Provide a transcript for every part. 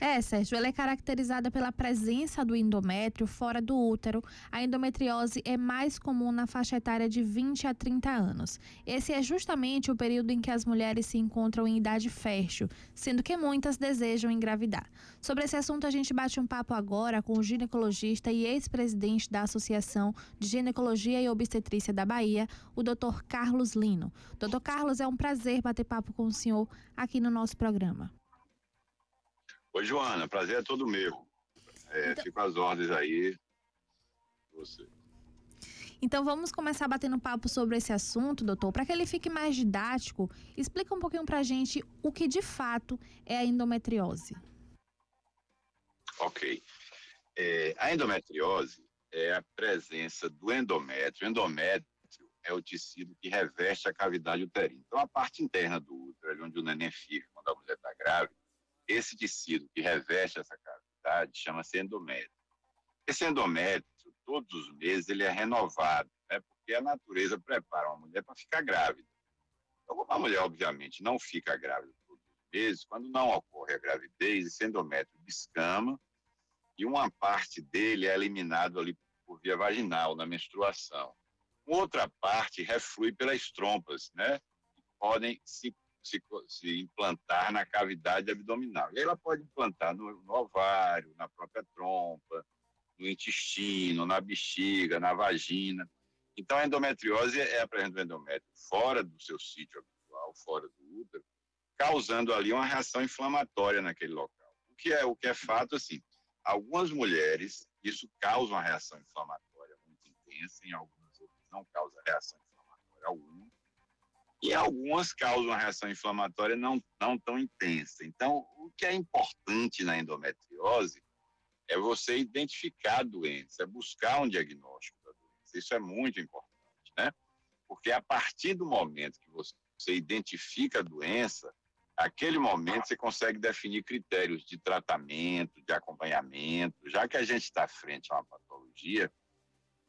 É, Sérgio, ela é caracterizada pela presença do endométrio fora do útero. A endometriose é mais comum na faixa etária de 20 a 30 anos. Esse é justamente o período em que as mulheres se encontram em idade fértil, sendo que muitas desejam engravidar. Sobre esse assunto, a gente bate um papo agora com o ginecologista e ex-presidente da Associação de Ginecologia e Obstetrícia da Bahia, o Dr. Carlos Lino. Dr. Carlos, é um prazer bater papo com o senhor aqui no nosso programa. Oi, Joana, prazer é todo meu. É, então... Fico às ordens aí. Você. Então vamos começar batendo papo sobre esse assunto, doutor. Para que ele fique mais didático, explica um pouquinho para a gente o que de fato é a endometriose. Ok. É, a endometriose é a presença do endométrio. O endométrio é o tecido que reveste a cavidade uterina. Então a parte interna do útero, onde o neném fica quando a mulher está grávida, esse tecido que reveste essa cavidade chama-se endométrio. Esse endométrio, todos os meses, ele é renovado, né, porque a natureza prepara uma mulher para ficar grávida. Então, mulher, obviamente, não fica grávida todos os meses, quando não ocorre a gravidez, esse endométrio descama e uma parte dele é eliminado ali por via vaginal, na menstruação. Outra parte reflui pelas trompas, né? Que podem se se, se implantar na cavidade abdominal. E ela pode implantar no, no ovário, na própria trompa, no intestino, na bexiga, na vagina. Então, a endometriose é a presença do endométrio fora do seu sítio habitual, fora do útero, causando ali uma reação inflamatória naquele local. O que é, o que é fato, assim, algumas mulheres, isso causa uma reação inflamatória muito intensa, em algumas outras não causa reação inflamatória alguma, e algumas causam uma reação inflamatória não, não tão intensa. Então, o que é importante na endometriose é você identificar a doença, é buscar um diagnóstico da doença. Isso é muito importante, né? Porque a partir do momento que você, você identifica a doença, aquele momento você consegue definir critérios de tratamento, de acompanhamento, já que a gente está frente a uma patologia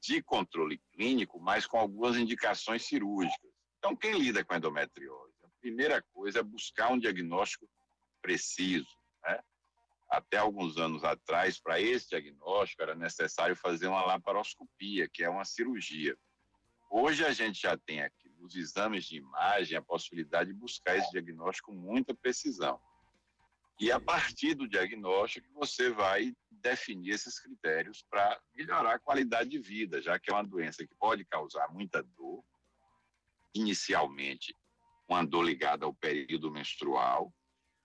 de controle clínico, mas com algumas indicações cirúrgicas. Então, quem lida com endometriose? A primeira coisa é buscar um diagnóstico preciso. Né? Até alguns anos atrás, para esse diagnóstico, era necessário fazer uma laparoscopia, que é uma cirurgia. Hoje a gente já tem aqui nos exames de imagem a possibilidade de buscar esse diagnóstico com muita precisão. E a partir do diagnóstico você vai definir esses critérios para melhorar a qualidade de vida, já que é uma doença que pode causar muita dor, inicialmente uma dor ligada ao período menstrual,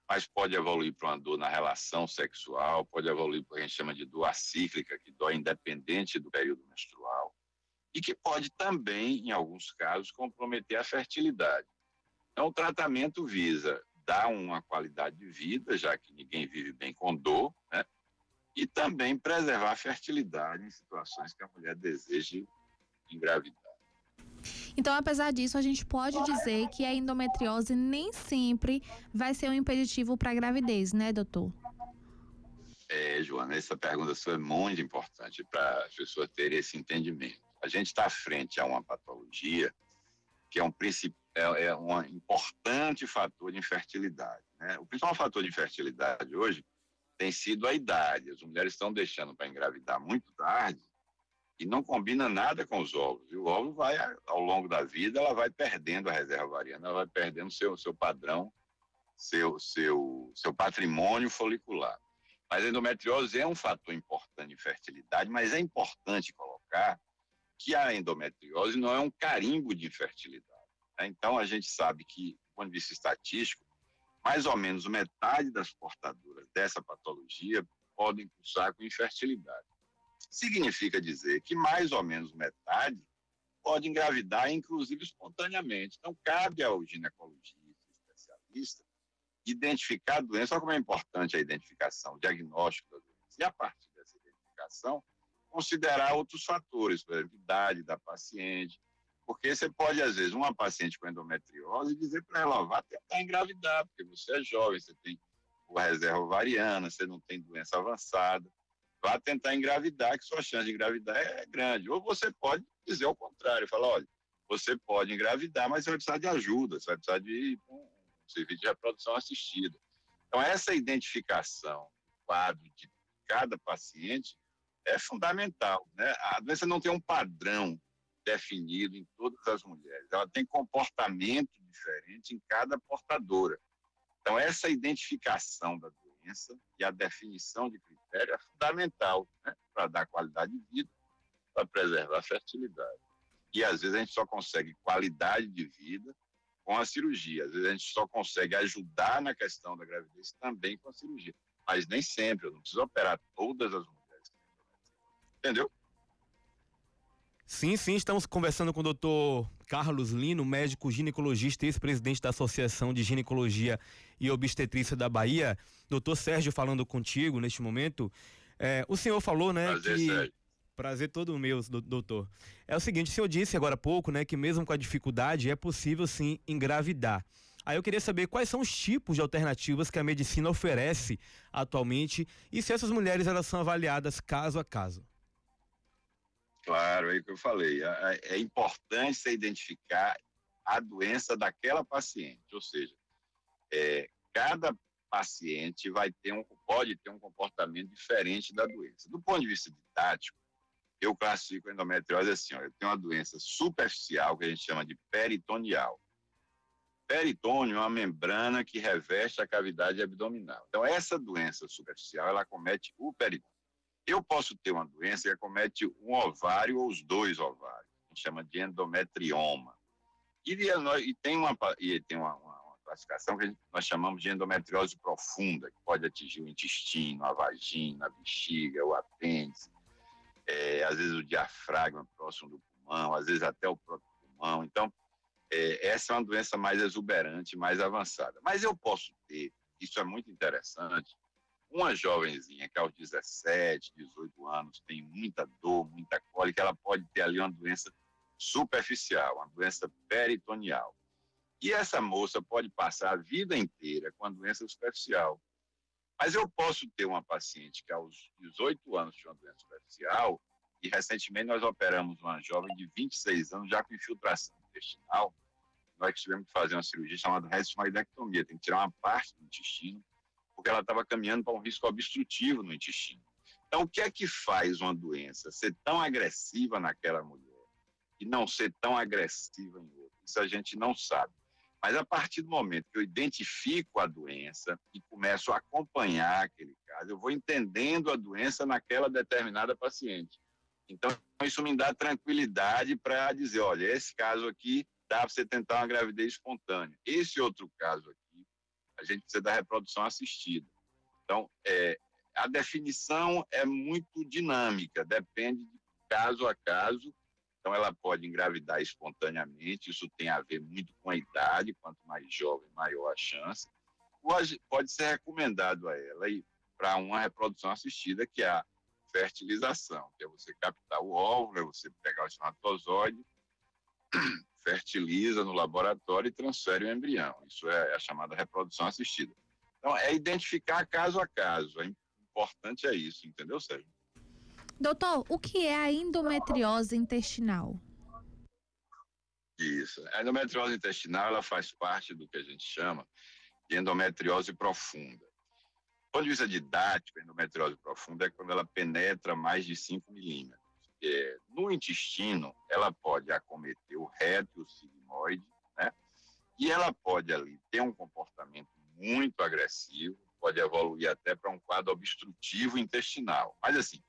mas pode evoluir para uma dor na relação sexual, pode evoluir para o que a gente chama de dor acíclica, que dói independente do período menstrual, e que pode também, em alguns casos, comprometer a fertilidade. Então, o tratamento visa dar uma qualidade de vida, já que ninguém vive bem com dor, né? e também preservar a fertilidade em situações que a mulher deseje engravidar. Então, apesar disso, a gente pode dizer que a endometriose nem sempre vai ser um impeditivo para a gravidez, né, doutor? É, Joana, essa pergunta sua é muito importante para as pessoas terem esse entendimento. A gente está frente a uma patologia que é um, é, é um importante fator de infertilidade. Né? O principal fator de infertilidade hoje tem sido a idade. As mulheres estão deixando para engravidar muito tarde e não combina nada com os ovos. E o óvulo vai, ao longo da vida, ela vai perdendo a reserva ovariana, ela vai perdendo seu, seu padrão, seu, seu, seu patrimônio folicular. Mas a endometriose é um fator importante de fertilidade, mas é importante colocar que a endometriose não é um carimbo de infertilidade. Né? Então, a gente sabe que, do ponto de vista estatístico, mais ou menos metade das portadoras dessa patologia podem cursar com infertilidade. Significa dizer que mais ou menos metade pode engravidar, inclusive espontaneamente. Então, cabe ao ginecologista, especialista, identificar a doença. Olha como é importante a identificação, o diagnóstico da doença. E a partir dessa identificação, considerar outros fatores, por exemplo, idade da paciente, porque você pode, às vezes, uma paciente com endometriose dizer para ela, vá tentar engravidar, porque você é jovem, você tem a reserva ovariana, você não tem doença avançada vá tentar engravidar, que sua chance de engravidar é grande. Ou você pode dizer o contrário, falar, olha, você pode engravidar, mas você vai precisar de ajuda, você vai precisar de um serviço de reprodução assistida. Então, essa identificação quadro de cada paciente é fundamental. Né? A doença não tem um padrão definido em todas as mulheres, ela tem comportamento diferente em cada portadora. Então, essa identificação da doença e a definição de critério é fundamental né? para dar qualidade de vida, para preservar a fertilidade. E às vezes a gente só consegue qualidade de vida com a cirurgia. Às vezes a gente só consegue ajudar na questão da gravidez também com a cirurgia. Mas nem sempre, eu não preciso operar todas as mulheres. Entendeu? Sim, sim, estamos conversando com o doutor Carlos Lino, médico ginecologista e ex-presidente da Associação de Ginecologia e Obstetrícia da Bahia. Doutor Sérgio falando contigo neste momento. É, o senhor falou, né, Prazer, que... Sérgio. Prazer todo meu, doutor. É o seguinte, o senhor disse agora há pouco, né, que mesmo com a dificuldade é possível sim engravidar. Aí eu queria saber quais são os tipos de alternativas que a medicina oferece atualmente e se essas mulheres elas são avaliadas caso a caso. Claro, é o que eu falei. É, é importante você identificar a doença daquela paciente, ou seja, é, cada paciente vai ter um, pode ter um comportamento diferente da doença. Do ponto de vista didático, eu classifico a endometriose assim, ó, eu tenho uma doença superficial que a gente chama de peritoneal. Peritônio é uma membrana que reveste a cavidade abdominal. Então, essa doença superficial, ela comete o peritônio. Eu posso ter uma doença que acomete um ovário ou os dois ovários, a gente chama de endometrioma. E, e tem, uma, e tem uma, uma, uma classificação que nós chamamos de endometriose profunda, que pode atingir o intestino, a vagina, a bexiga, o apêndice, é, às vezes o diafragma próximo do pulmão, às vezes até o próprio pulmão. Então, é, essa é uma doença mais exuberante, mais avançada. Mas eu posso ter, isso é muito interessante, uma jovenzinha que aos 17, 18 anos tem muita dor, muita cólica, ela pode ter ali uma doença superficial, uma doença peritoneal. E essa moça pode passar a vida inteira com a doença superficial. Mas eu posso ter uma paciente que aos 18 anos tinha uma doença superficial e recentemente nós operamos uma jovem de 26 anos já com infiltração intestinal. Nós tivemos que fazer uma cirurgia chamada restomagdectomia, tem que tirar uma parte do intestino porque ela estava caminhando para um risco obstrutivo no intestino. Então, o que é que faz uma doença ser tão agressiva naquela mulher e não ser tão agressiva em outra? Isso a gente não sabe. Mas a partir do momento que eu identifico a doença e começo a acompanhar aquele caso, eu vou entendendo a doença naquela determinada paciente. Então, isso me dá tranquilidade para dizer: olha, esse caso aqui dá para você tentar uma gravidez espontânea. Esse outro caso aqui, a gente precisa da reprodução assistida. Então, é, a definição é muito dinâmica, depende de caso a caso então, ela pode engravidar espontaneamente, isso tem a ver muito com a idade, quanto mais jovem, maior a chance. Pode, pode ser recomendado a ela para uma reprodução assistida, que é a fertilização, que é você captar o óvulo, é você pegar o espermatozoide, fertiliza no laboratório e transfere o embrião. Isso é a chamada reprodução assistida. Então, é identificar caso a caso. É importante é isso, entendeu, Sérgio? Doutor, o que é a endometriose intestinal? Isso. A endometriose intestinal ela faz parte do que a gente chama de endometriose profunda. Do ponto de vista didático, a endometriose profunda é quando ela penetra mais de 5 milímetros. É, no intestino, ela pode acometer o reto e o sigmoide, né? E ela pode ali ter um comportamento muito agressivo, pode evoluir até para um quadro obstrutivo intestinal. Mas assim,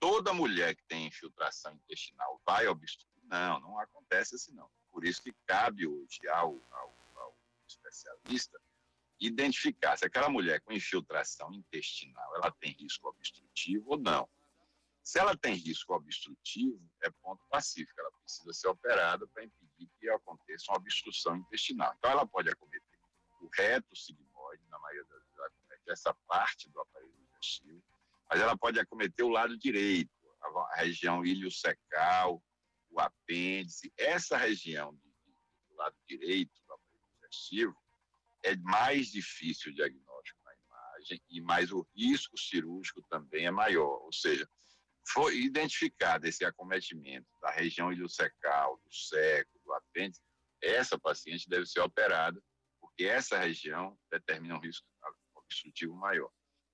toda mulher que tem infiltração intestinal vai obstruir? Não, não acontece assim não. Por isso que cabe hoje ao, ao, ao especialista identificar se aquela mulher com infiltração intestinal ela tem risco obstrutivo ou não. Se ela tem risco obstrutivo, é ponto pacífico, ela precisa ser operada para impedir que aconteça uma obstrução intestinal. Então, ela pode acometer o reto sigmoide, na maioria das vezes, acomete essa parte do aparelho digestivo, mas ela pode acometer o lado direito, a região ilho-secal, o apêndice. Essa região de, de, do lado direito do aparelho digestivo é mais difícil o diagnóstico na imagem e mais o risco cirúrgico também é maior. Ou seja, foi identificado esse acometimento da região ilho-secal, do seco, do apêndice, essa paciente deve ser operada, porque essa região determina um risco obstrutivo maior.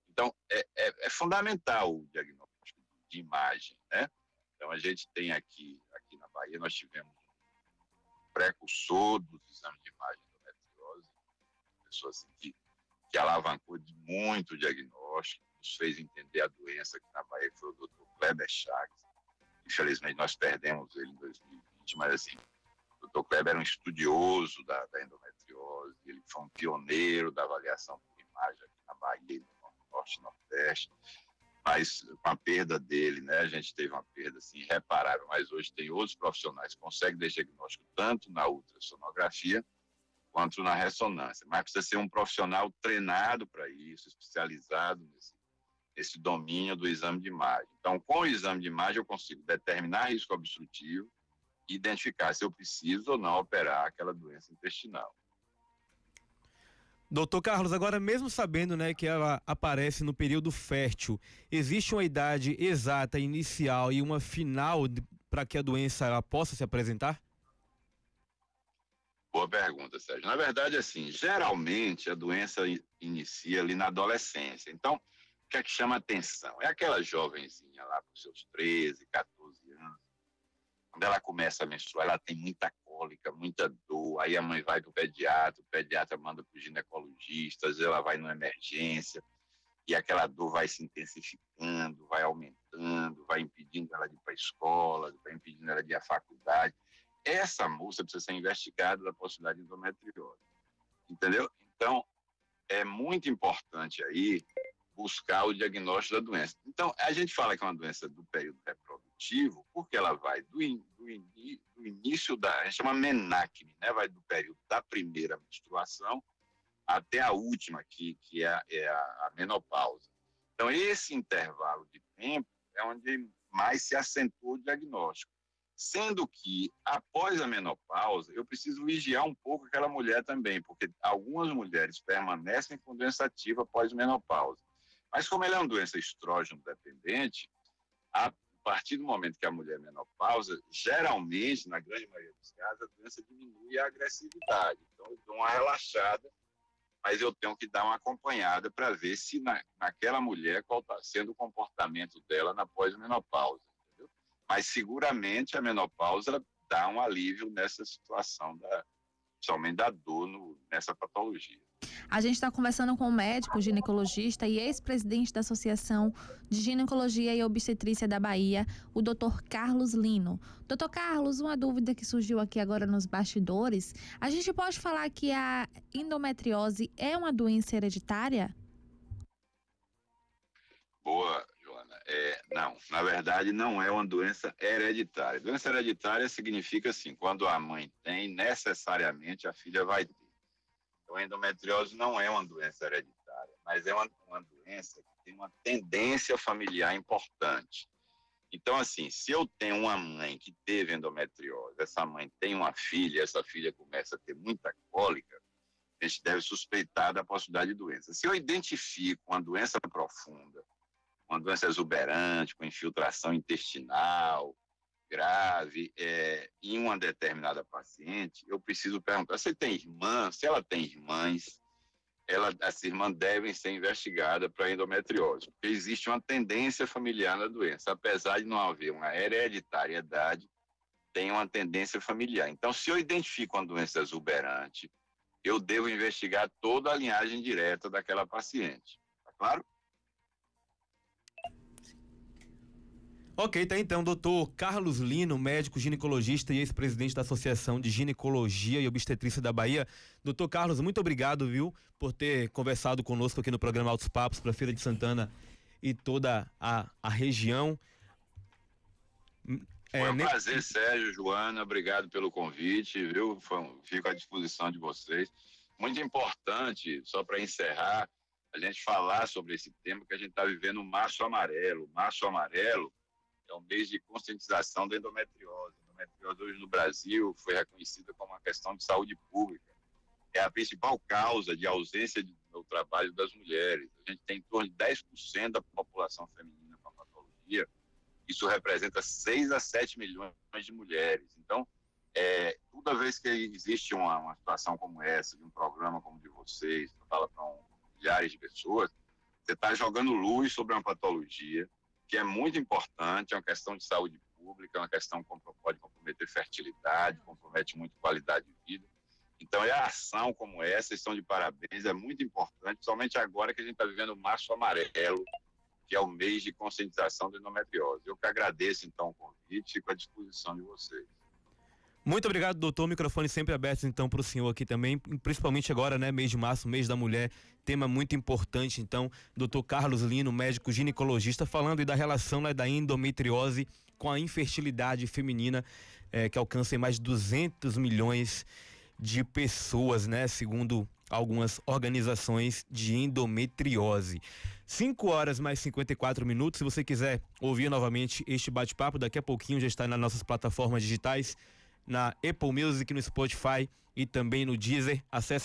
Então, é, é, é fundamental o diagnóstico de imagem, né? Então, a gente tem aqui, aqui na Bahia, nós tivemos um precursor dos exames de imagem endometriose, pessoa assim, que, que alavancou muito o diagnóstico, nos fez entender a doença aqui na Bahia, que foi o doutor Kleber Chagas. Infelizmente, nós perdemos ele em 2020, mas assim, o doutor Kleber era um estudioso da, da endometriose, ele foi um pioneiro da avaliação por imagem aqui na Bahia, no Norte e Nordeste. Mas com a perda dele, né, a gente teve uma perda assim, irreparável, mas hoje tem outros profissionais que conseguem dar diagnóstico tanto na ultrassonografia quanto na ressonância, mas precisa ser um profissional treinado para isso, especializado nesse, nesse domínio do exame de imagem. Então, com o exame de imagem, eu consigo determinar risco obstrutivo e identificar se eu preciso ou não operar aquela doença intestinal. Doutor Carlos, agora mesmo sabendo né, que ela aparece no período fértil, existe uma idade exata, inicial e uma final para que a doença ela possa se apresentar? Boa pergunta, Sérgio. Na verdade, assim, geralmente a doença inicia ali na adolescência. Então, que é que chama atenção? É aquela jovenzinha lá com seus 13, 14 anos. Quando ela começa a menstruar, ela tem muita cólica, muita dor, aí a mãe vai para o pediatra, o pediatra manda para o ginecologista, às vezes ela vai numa emergência, e aquela dor vai se intensificando, vai aumentando, vai impedindo ela de ir para a escola, vai impedindo ela de ir à faculdade. Essa moça precisa ser investigada da possibilidade de endometriose. Entendeu? Então, é muito importante aí buscar o diagnóstico da doença. Então, a gente fala que é uma doença do período reprodutivo, porque ela vai do, in, do, in, do início da, a gente chama menacne, né? vai do período da primeira menstruação até a última, que, que é, é a, a menopausa. Então, esse intervalo de tempo é onde mais se acentua o diagnóstico. Sendo que, após a menopausa, eu preciso vigiar um pouco aquela mulher também, porque algumas mulheres permanecem com doença ativa após menopausa. Mas como ela é uma doença estrógeno dependente, a partir do momento que a mulher é menopausa, geralmente, na grande maioria dos casos, a doença diminui a agressividade. Então, eu dou uma relaxada, mas eu tenho que dar uma acompanhada para ver se na, naquela mulher qual está sendo o comportamento dela na pós-menopausa. Mas seguramente a menopausa dá um alívio nessa situação, da, principalmente da dor no, nessa patologia. A gente está conversando com um médico ginecologista e ex-presidente da Associação de Ginecologia e Obstetrícia da Bahia, o Dr. Carlos Lino. Doutor Carlos, uma dúvida que surgiu aqui agora nos bastidores: a gente pode falar que a endometriose é uma doença hereditária? Boa, Joana. É, não, na verdade, não é uma doença hereditária. Doença hereditária significa assim: quando a mãe tem, necessariamente a filha vai ter. Então, a endometriose não é uma doença hereditária, mas é uma, uma doença que tem uma tendência familiar importante. Então, assim, se eu tenho uma mãe que teve endometriose, essa mãe tem uma filha, essa filha começa a ter muita cólica, a gente deve suspeitar da possibilidade de doença. Se eu identifico uma doença profunda, uma doença exuberante, com infiltração intestinal, grave é, em uma determinada paciente, eu preciso perguntar: você tem irmã? Se ela tem irmãs, ela, essas irmãs devem ser investigadas para endometriose, porque existe uma tendência familiar na doença, apesar de não haver uma hereditariedade, tem uma tendência familiar. Então, se eu identifico uma doença exuberante, eu devo investigar toda a linhagem direta daquela paciente. Tá claro? Ok, tá então, doutor Carlos Lino, médico ginecologista e ex-presidente da Associação de Ginecologia e Obstetrícia da Bahia. Doutor Carlos, muito obrigado, viu, por ter conversado conosco aqui no programa Altos Papos para a Feira de Santana e toda a, a região. É, Foi um prazer, Sérgio, Joana, obrigado pelo convite, viu? Um, fico à disposição de vocês. Muito importante, só para encerrar, a gente falar sobre esse tema que a gente está vivendo o Março Amarelo. O Março Amarelo é um mês de conscientização da endometriose. A endometriose hoje no Brasil foi reconhecida como uma questão de saúde pública. É a principal causa de ausência de, trabalho das mulheres. A gente tem em torno de 10% da população feminina com a patologia. Isso representa 6 a 7 milhões de mulheres. Então, é, toda vez que existe uma, uma situação como essa, de um programa como o de vocês, que fala para um, milhares de pessoas, Você está jogando luz sobre uma patologia que é muito importante, é uma questão de saúde pública, é uma questão que pode comprometer fertilidade, compromete muito qualidade de vida. Então, é a ação como essa, estão de parabéns, é muito importante, principalmente agora que a gente está vivendo o Março Amarelo, que é o mês de conscientização da endometriose. Eu que agradeço, então, o convite e fico à disposição de vocês. Muito obrigado, doutor. Microfone sempre aberto, então, para o senhor aqui também, principalmente agora, né, mês de março, mês da mulher, tema muito importante, então, doutor Carlos Lino, médico ginecologista, falando da relação né, da endometriose com a infertilidade feminina, é, que alcança mais de 200 milhões de pessoas, né, segundo algumas organizações de endometriose. 5 horas mais 54 minutos. Se você quiser ouvir novamente este bate-papo, daqui a pouquinho já está nas nossas plataformas digitais na Apple Music, no Spotify e também no Deezer. Acesse